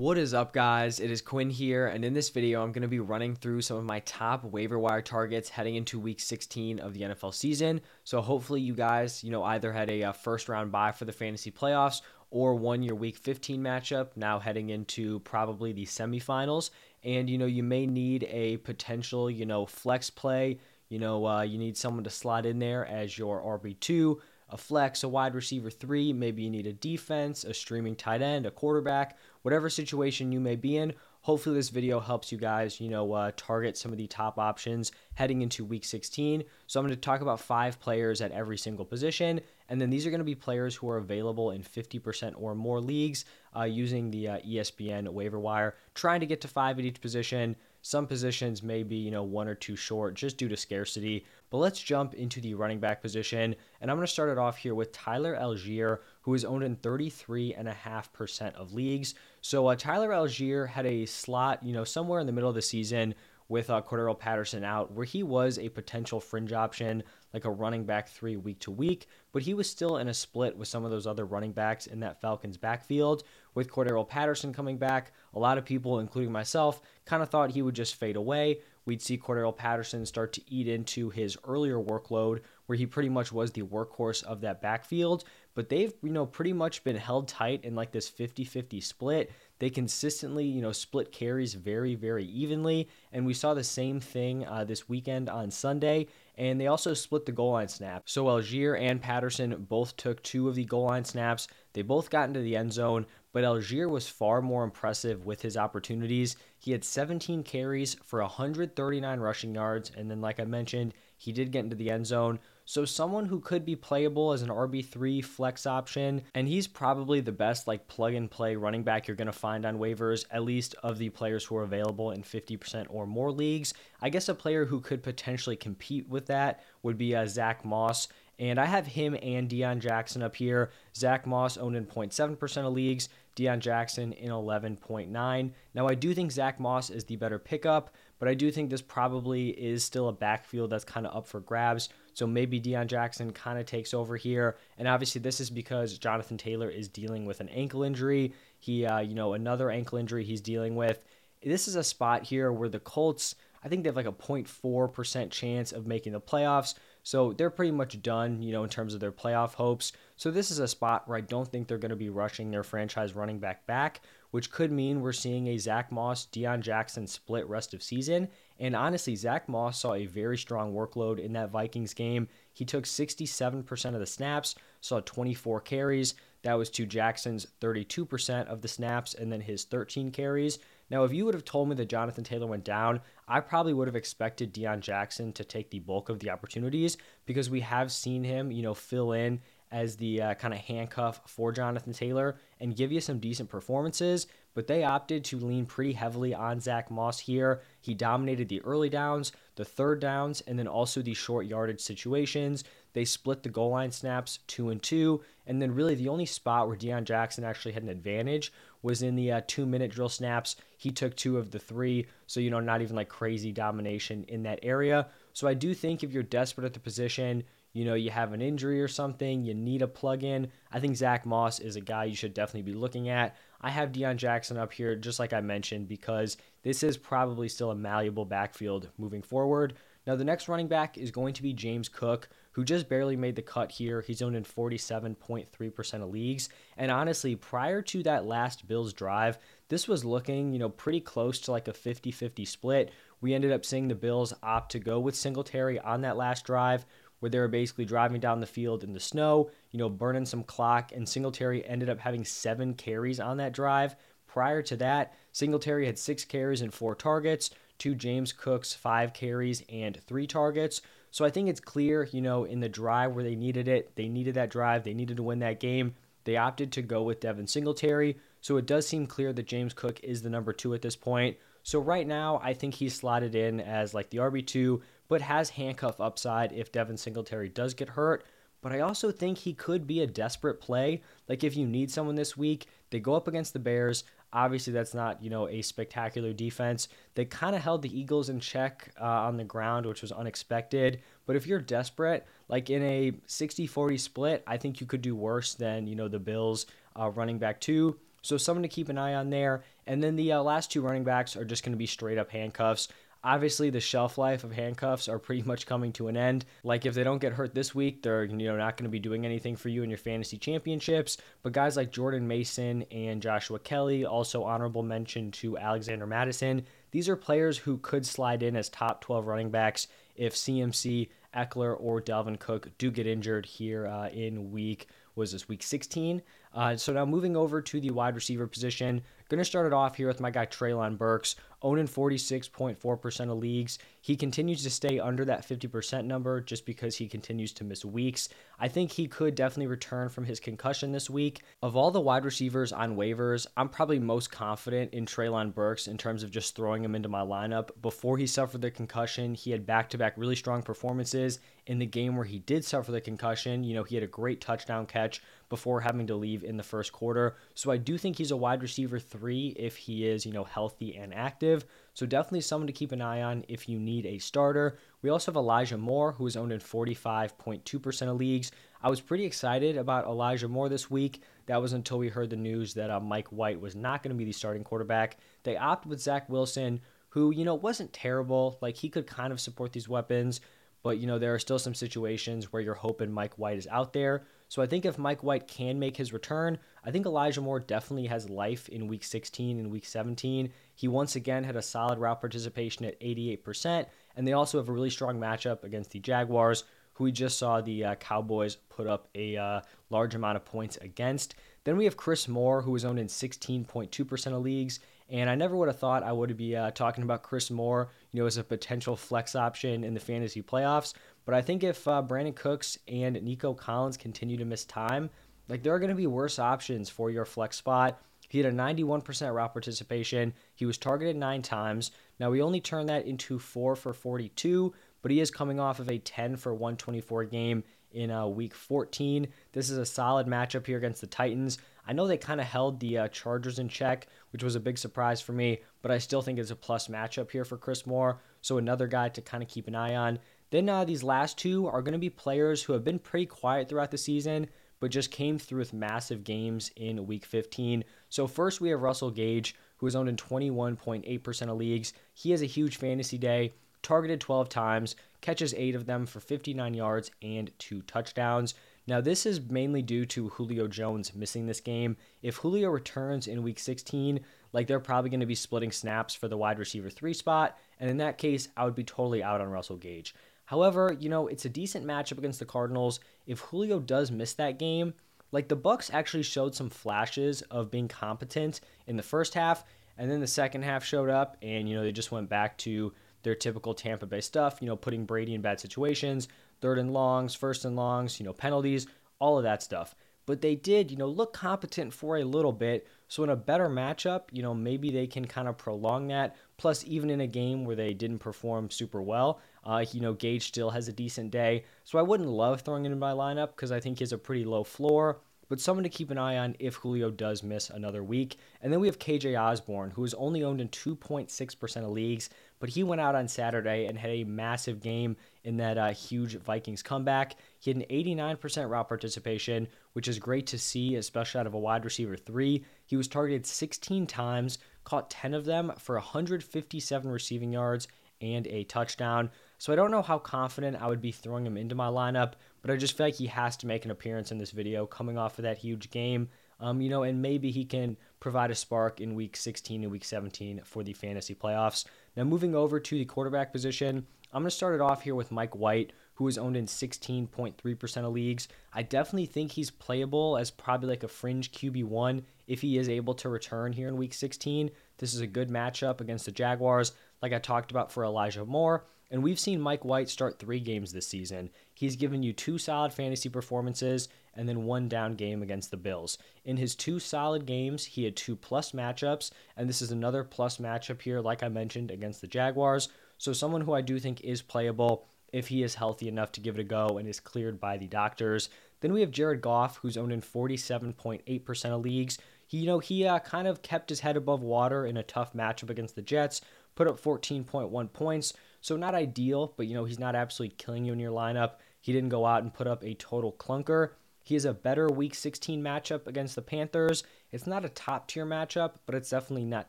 What is up, guys? It is Quinn here, and in this video, I'm going to be running through some of my top waiver wire targets heading into week 16 of the NFL season. So, hopefully, you guys, you know, either had a, a uh, first round buy for the fantasy playoffs or won your week 15 matchup, now heading into probably the semifinals. And, you know, you may need a potential, you know, flex play. You know, uh, you need someone to slot in there as your RB2 a flex, a wide receiver three, maybe you need a defense, a streaming tight end, a quarterback, whatever situation you may be in. Hopefully, this video helps you guys, you know, uh, target some of the top options heading into week 16. So, I'm going to talk about five players at every single position. And then these are going to be players who are available in 50% or more leagues uh, using the uh, ESPN waiver wire, trying to get to five at each position. Some positions may be, you know, one or two short just due to scarcity. But let's jump into the running back position. And I'm going to start it off here with Tyler Allgeier, who is owned in 33.5% of leagues. So uh, Tyler Allgeier had a slot, you know, somewhere in the middle of the season with uh, Cordarrelle Patterson out, where he was a potential fringe option, like a running back three week to week, but he was still in a split with some of those other running backs in that Falcons backfield. With Cordarrelle Patterson coming back, a lot of people, including myself, kind of thought he would just fade away. We'd see Cordarrelle Patterson start to eat into his earlier workload, where he pretty much was the workhorse of that backfield. But they've, you know, pretty much been held tight in like this 50 50 split. They consistently, you know, split carries very, very evenly. And we saw the same thing uh, this weekend on Sunday. And they also split the goal line snap. So Allgeier and Patterson both took two of the goal line snaps. They both got into the end zone, but Allgeier was far more impressive with his opportunities. He had 17 carries for 139 rushing yards. And then, like I mentioned, he did get into the end zone. So someone who could be playable as an RB3 flex option, and he's probably the best like plug and play running back you're going to find on waivers, at least of the players who are available in 50% or more leagues. I guess a player who could potentially compete with that would be uh, Zach Moss. And I have him and Deon Jackson up here. Zach Moss owned in 0.7% of leagues, Deon Jackson in 11.9. Now I do think Zach Moss is the better pickup, but I do think this probably is still a backfield that's kind of up for grabs. So maybe Deon Jackson kind of takes over here. And obviously, this is because Jonathan Taylor is dealing with an ankle injury. He, uh, you know, another ankle injury he's dealing with. This is a spot here where the Colts, I think they have like a 0.4% chance of making the playoffs. So they're pretty much done, you know, in terms of their playoff hopes. So this is a spot where I don't think they're going to be rushing their franchise running back back, which could mean we're seeing a Zach Moss, Deon Jackson split rest of season. And honestly, Zach Moss saw a very strong workload in that Vikings game. He took 67% of the snaps, saw 24 carries. That was to Jackson's 32% of the snaps and then his 13 carries. Now, if you would have told me that Jonathan Taylor went down, I probably would have expected Deon Jackson to take the bulk of the opportunities because we have seen him, you know, fill in as the uh, kind of handcuff for Jonathan Taylor and give you some decent performances. But they opted to lean pretty heavily on Zach Moss here. He dominated the early downs, the third downs, and then also the short yardage situations. They split the goal line snaps two and two. And then, really, the only spot where Deon Jackson actually had an advantage was in the uh, two minute drill snaps. He took two of the three. So, you know, not even like crazy domination in that area. So, I do think if you're desperate at the position, you know, you have an injury or something, you need a plug in. I think Zach Moss is a guy you should definitely be looking at. I have Deon Jackson up here, just like I mentioned, because this is probably still a malleable backfield moving forward. Now, the next running back is going to be James Cook, who just barely made the cut here. He's owned in 47.3% of leagues. And honestly, prior to that last Bills drive, this was looking, you know, pretty close to like a 50 50 split. We ended up seeing the Bills opt to go with Singletary on that last drive where they were basically driving down the field in the snow, you know, burning some clock, and Singletary ended up having seven carries on that drive. Prior to that, Singletary had six carries and four targets, to James Cook's five carries and three targets. So I think it's clear, you know, in the drive where they needed it, they needed that drive, they needed to win that game. They opted to go with Devin Singletary. So it does seem clear that James Cook is the number two at this point. So right now, I think he's slotted in as like the RB2, but has handcuff upside if Devin Singletary does get hurt. But I also think he could be a desperate play. Like if you need someone this week, they go up against the Bears. Obviously, that's not, you know, a spectacular defense. They kind of held the Eagles in check uh, on the ground, which was unexpected. But if you're desperate, like in a 60 40 split, I think you could do worse than, you know, the Bills uh, running back two So someone to keep an eye on there. And then the uh, last two running backs are just going to be straight up handcuffs. Obviously, the shelf life of handcuffs are pretty much coming to an end. Like if they don't get hurt this week, they're you know not going to be doing anything for you in your fantasy championships. But guys like Jordan Mason and Joshua Kelley, also honorable mention to Alexander Mattison. These are players who could slide in as top 12 running backs if CMC, Ekeler, or Dalvin Cook do get injured here uh, in week was this week 16. Uh, so now moving over to the wide receiver position, going to start it off here with my guy Treylon Burks, owning 46.4% of leagues. He continues to stay under that 50% number just because he continues to miss weeks. I think he could definitely return from his concussion this week. Of all the wide receivers on waivers, I'm probably most confident in Treylon Burks in terms of just throwing him into my lineup. Before he suffered the concussion, he had back to back really strong performances. In the game where he did suffer the concussion, you know, he had a great touchdown catch before having to leave in the first quarter. So I do think he's a wide receiver three if he is, you know, healthy and active. So definitely someone to keep an eye on if you need a starter. We also have Elijah Moore, who is owned in 45.2% of leagues. I was pretty excited about Elijah Moore this week. That was until we heard the news that uh, Mike White was not going to be the starting quarterback. They opted with Zach Wilson, who, you know, wasn't terrible. Like, he could kind of support these weapons, but, you know, there are still some situations where you're hoping Mike White is out there. So I think if Mike White can make his return, I think Elijah Moore definitely has life in week 16 and week 17. He once again had a solid route participation at 88%, and they also have a really strong matchup against the Jaguars, who we just saw the uh, Cowboys put up a uh, large amount of points against. Then we have Chris Moore, who is owned in 16.2% of leagues. And I never would have thought I would be uh, talking about Chris Moore, you know, as a potential flex option in the fantasy playoffs. But I think if uh, Brandin Cooks and Nico Collins continue to miss time, like there are going to be worse options for your flex spot. He had a 91% route participation. He was targeted nine times. Now, we only turned that into four for 42, but he is coming off of a 10 for 124 game in uh, week 14. This is a solid matchup here against the Titans. I know they kind of held the uh, Chargers in check, which was a big surprise for me, but I still think it's a plus matchup here for Chris Moore. So, another guy to kind of keep an eye on. Then uh, these last two are going to be players who have been pretty quiet throughout the season, but just came through with massive games in week 15. So, first we have Russell Gage, who is owned in 21.8% of leagues. He has a huge fantasy day, targeted 12 times, catches eight of them for 59 yards and two touchdowns. Now, this is mainly due to Julio Jones missing this game. If Julio returns in week 16, like they're probably going to be splitting snaps for the wide receiver three spot. And in that case, I would be totally out on Russell Gage. However, you know, it's a decent matchup against the Cardinals. If Julio does miss that game, like the Bucs actually showed some flashes of being competent in the first half, and then the second half showed up, and you know they just went back to their typical Tampa Bay stuff. You know, putting Brady in bad situations, third and longs, first and longs, you know, penalties, all of that stuff. But they did, you know, look competent for a little bit. So in a better matchup, you know, maybe they can kind of prolong that. Plus, even in a game where they didn't perform super well, uh, you know, Gage still has a decent day. So I wouldn't love throwing him in my lineup because I think he has a pretty low floor but someone to keep an eye on if Julio does miss another week. And then we have KJ Osborn, who is only owned in 2.6% of leagues, but he went out on Saturday and had a massive game in that uh, huge Vikings comeback. He had an 89% route participation, which is great to see, especially out of a wide receiver three. He was targeted 16 times, caught 10 of them for 157 receiving yards and a touchdown. So I don't know how confident I would be throwing him into my lineup, but I just feel like he has to make an appearance in this video coming off of that huge game. Um, you know, and maybe he can provide a spark in week 16 and week 17 for the fantasy playoffs. Now, moving over to the quarterback position, I'm going to start it off here with Mike White, who is owned in 16.3% of leagues. I definitely think he's playable as probably like a fringe QB1 if he is able to return here in week 16. This is a good matchup against the Jaguars, like I talked about for Elijah Moore. And we've seen Mike White start three games this season. He's given you two solid fantasy performances and then one down game against the Bills. In his two solid games, he had two plus matchups, and this is another plus matchup here, like I mentioned, against the Jaguars. So, someone who I do think is playable if he is healthy enough to give it a go and is cleared by the doctors. Then we have Jared Goff, who's owned in 47.8% of leagues. He, you know, he uh, kind of kept his head above water in a tough matchup against the Jets, put up 14.1 points. So not ideal, but you know, he's not absolutely killing you in your lineup. He didn't go out and put up a total clunker. He has a better week 16 matchup against the Panthers, It's not a top tier matchup, but it's definitely not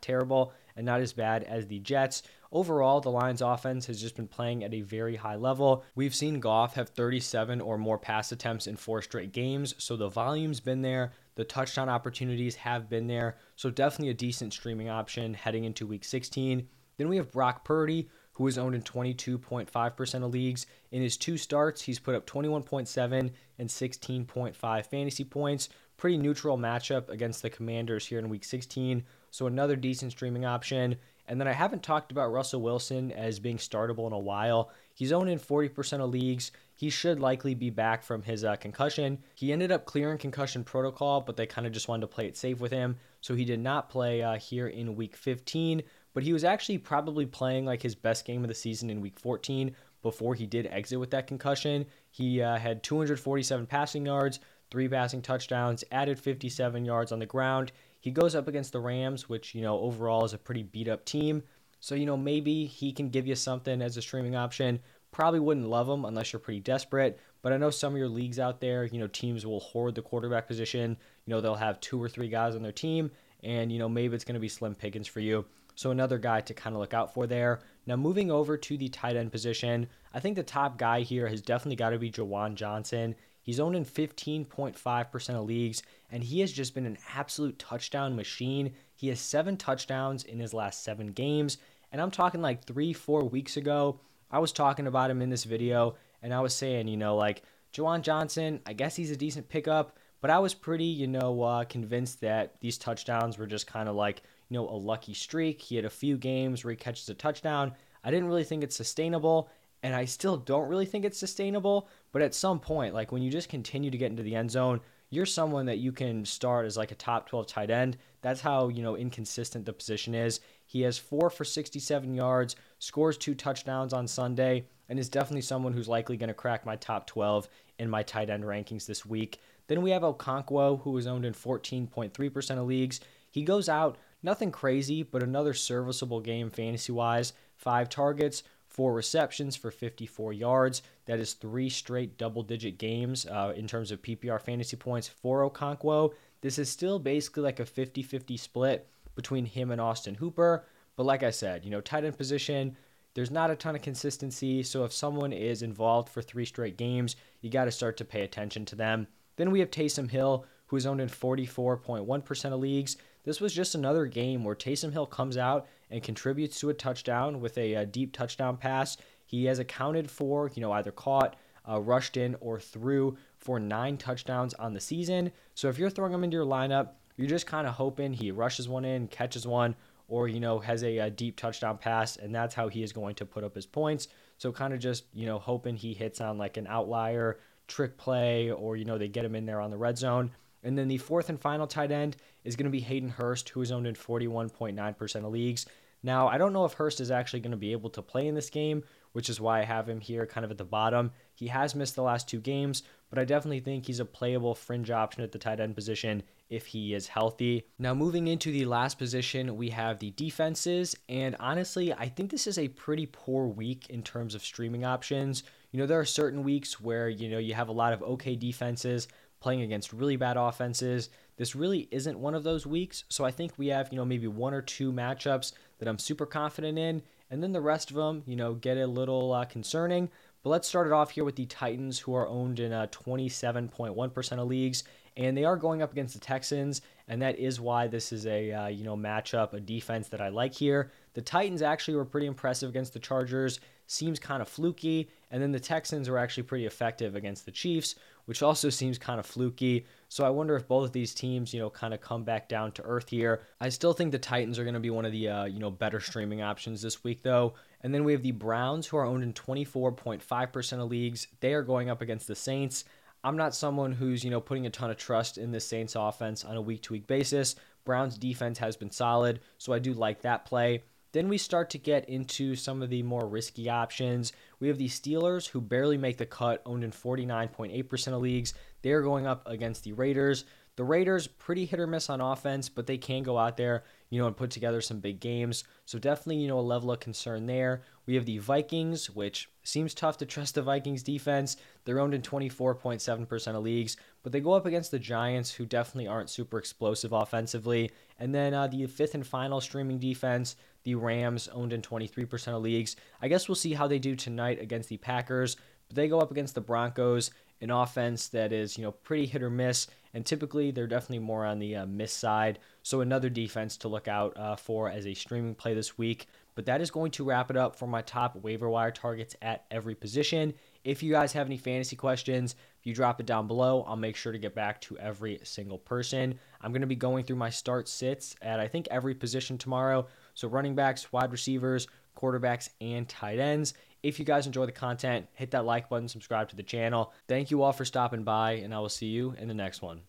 terrible and not as bad as the Jets. Overall, the Lions offense has just been playing at a very high level. We've seen Goff have 37 or more pass attempts in four straight games, so the volume's been there. The touchdown opportunities have been there, so definitely a decent streaming option heading into week 16. Then we have Brock Purdy, who is owned in 22.5% of leagues. In his two starts, he's put up 21.7 and 16.5 fantasy points. Pretty neutral matchup against the Commanders here in week 16. So another decent streaming option. And then I haven't talked about Russell Wilson as being startable in a while. He's owned in 40% of leagues. He should likely be back from his uh, concussion. He ended up clearing concussion protocol, but they kind of just wanted to play it safe with him. So he did not play uh, here in week 15, but he was actually probably playing like his best game of the season in week 14 before he did exit with that concussion. He uh, had 247 passing yards, three passing touchdowns, added 57 yards on the ground. He goes up against the Rams, which, you know, overall is a pretty beat up team. So, you know, maybe he can give you something as a streaming option. Probably wouldn't love him unless you're pretty desperate. But I know some of your leagues out there, you know, teams will hoard the quarterback position. You know, they'll have two or three guys on their team, and, you know, maybe it's going to be slim pickings for you. So another guy to kind of look out for there. Now moving over to the tight end position, I think the top guy here has definitely got to be Juwan Johnson. He's owned in 15.5% of leagues, and he has just been an absolute touchdown machine. He has seven touchdowns in his last seven games, and I'm talking like three, four weeks ago. I was talking about him in this video, and I was saying, you know, like Juwan Johnson, I guess he's a decent pickup, but I was pretty, you know, uh, convinced that these touchdowns were just kind of like, you know, a lucky streak. He had a few games where he catches a touchdown. I didn't really think it's sustainable, and I still don't really think it's sustainable. But at some point, like when you just continue to get into the end zone, you're someone that you can start as like a top 12 tight end. That's how, you know, inconsistent the position is. He has four for 67 yards, scores two touchdowns on Sunday, and is definitely someone who's likely going to crack my top 12 in my tight end rankings this week. Then we have Okonkwo, who is owned in 14.3% of leagues. He goes out, nothing crazy, but another serviceable game fantasy wise. Five targets, four receptions for 54 yards. That is three straight double digit games uh, in terms of PPR fantasy points for Okonkwo. This is still basically like a 50 50 split between him and Austin Hooper. But like I said, you know, tight end position, there's not a ton of consistency. So if someone is involved for three straight games, you got to start to pay attention to them. Then we have Taysom Hill, who is owned in 44.1% of leagues. This was just another game where Taysom Hill comes out and contributes to a touchdown with a, a deep touchdown pass. He has accounted for, you know, either caught, uh, rushed in, or threw for nine touchdowns on the season. So if you're throwing him into your lineup, you're just kind of hoping he rushes one in, catches one, or you know has a, a, deep touchdown pass, and that's how he is going to put up his points. So kind of just you know hoping he hits on like an outlier trick play, or you know they get him in there on the red zone. And then the fourth and final tight end is going to be Hayden Hurst, who is owned in 41.9% of leagues. Now, I don't know if Hurst is actually going to be able to play in this game, which is why I have him here kind of at the bottom. He has missed the last two games, but I definitely think he's a playable fringe option at the tight end position if he is healthy. Now, moving into the last position, we have the defenses, and honestly, I think this is a pretty poor week in terms of streaming options. You know, there are certain weeks where, you know, you have a lot of okay defenses playing against really bad offenses. This really isn't one of those weeks. So I think we have, you know, maybe one or two matchups that I'm super confident in. And then the rest of them, you know, get a little uh, concerning. But let's start it off here with the Titans, who are owned in uh, 27.1% of leagues. And they are going up against the Texans, and that is why this is a uh, you know matchup, a defense that I like here. The Titans actually were pretty impressive against the Chargers, seems kind of fluky, and then the Texans were actually pretty effective against the Chiefs, which also seems kind of fluky. So I wonder if both of these teams, you know, kind of come back down to earth here. I still think the Titans are going to be one of the, uh, you know, better streaming options this week, though. And then we have the Browns, who are owned in 24.5% of leagues. They are going up against the Saints. I'm not someone who's, you know, putting a ton of trust in the Saints offense on a week to week basis. Browns defense has been solid, so I do like that play. Then we start to get into some of the more risky options. We have the Steelers, who barely make the cut, owned in 49.8% of leagues. They are going up against the Raiders. The Raiders, pretty hit or miss on offense, but they can go out there, you know, and put together some big games. So definitely, you know, a level of concern there. we have the Vikings, which seems tough to trust the Vikings defense. They're owned in 24.7% of leagues, but they go up against the Giants, who definitely aren't super explosive offensively. And then uh, the fifth and final streaming defense, the Rams, owned in 23% of leagues. I guess we'll see how they do tonight against the Packers, but they go up against the Broncos, an offense that is, you know, pretty hit or miss, and typically they're definitely more on the uh, miss side. So another defense to look out uh, for as a streaming play this week. But that is going to wrap it up for my top waiver wire targets at every position. If you guys have any fantasy questions, if you drop it down below, I'll make sure to get back to every single person. I'm going to be going through my start sits at I think every position tomorrow. So running backs, wide receivers, quarterbacks, and tight ends. If you guys enjoy the content, hit that like button, subscribe to the channel. Thank you all for stopping by, and I will see you in the next one.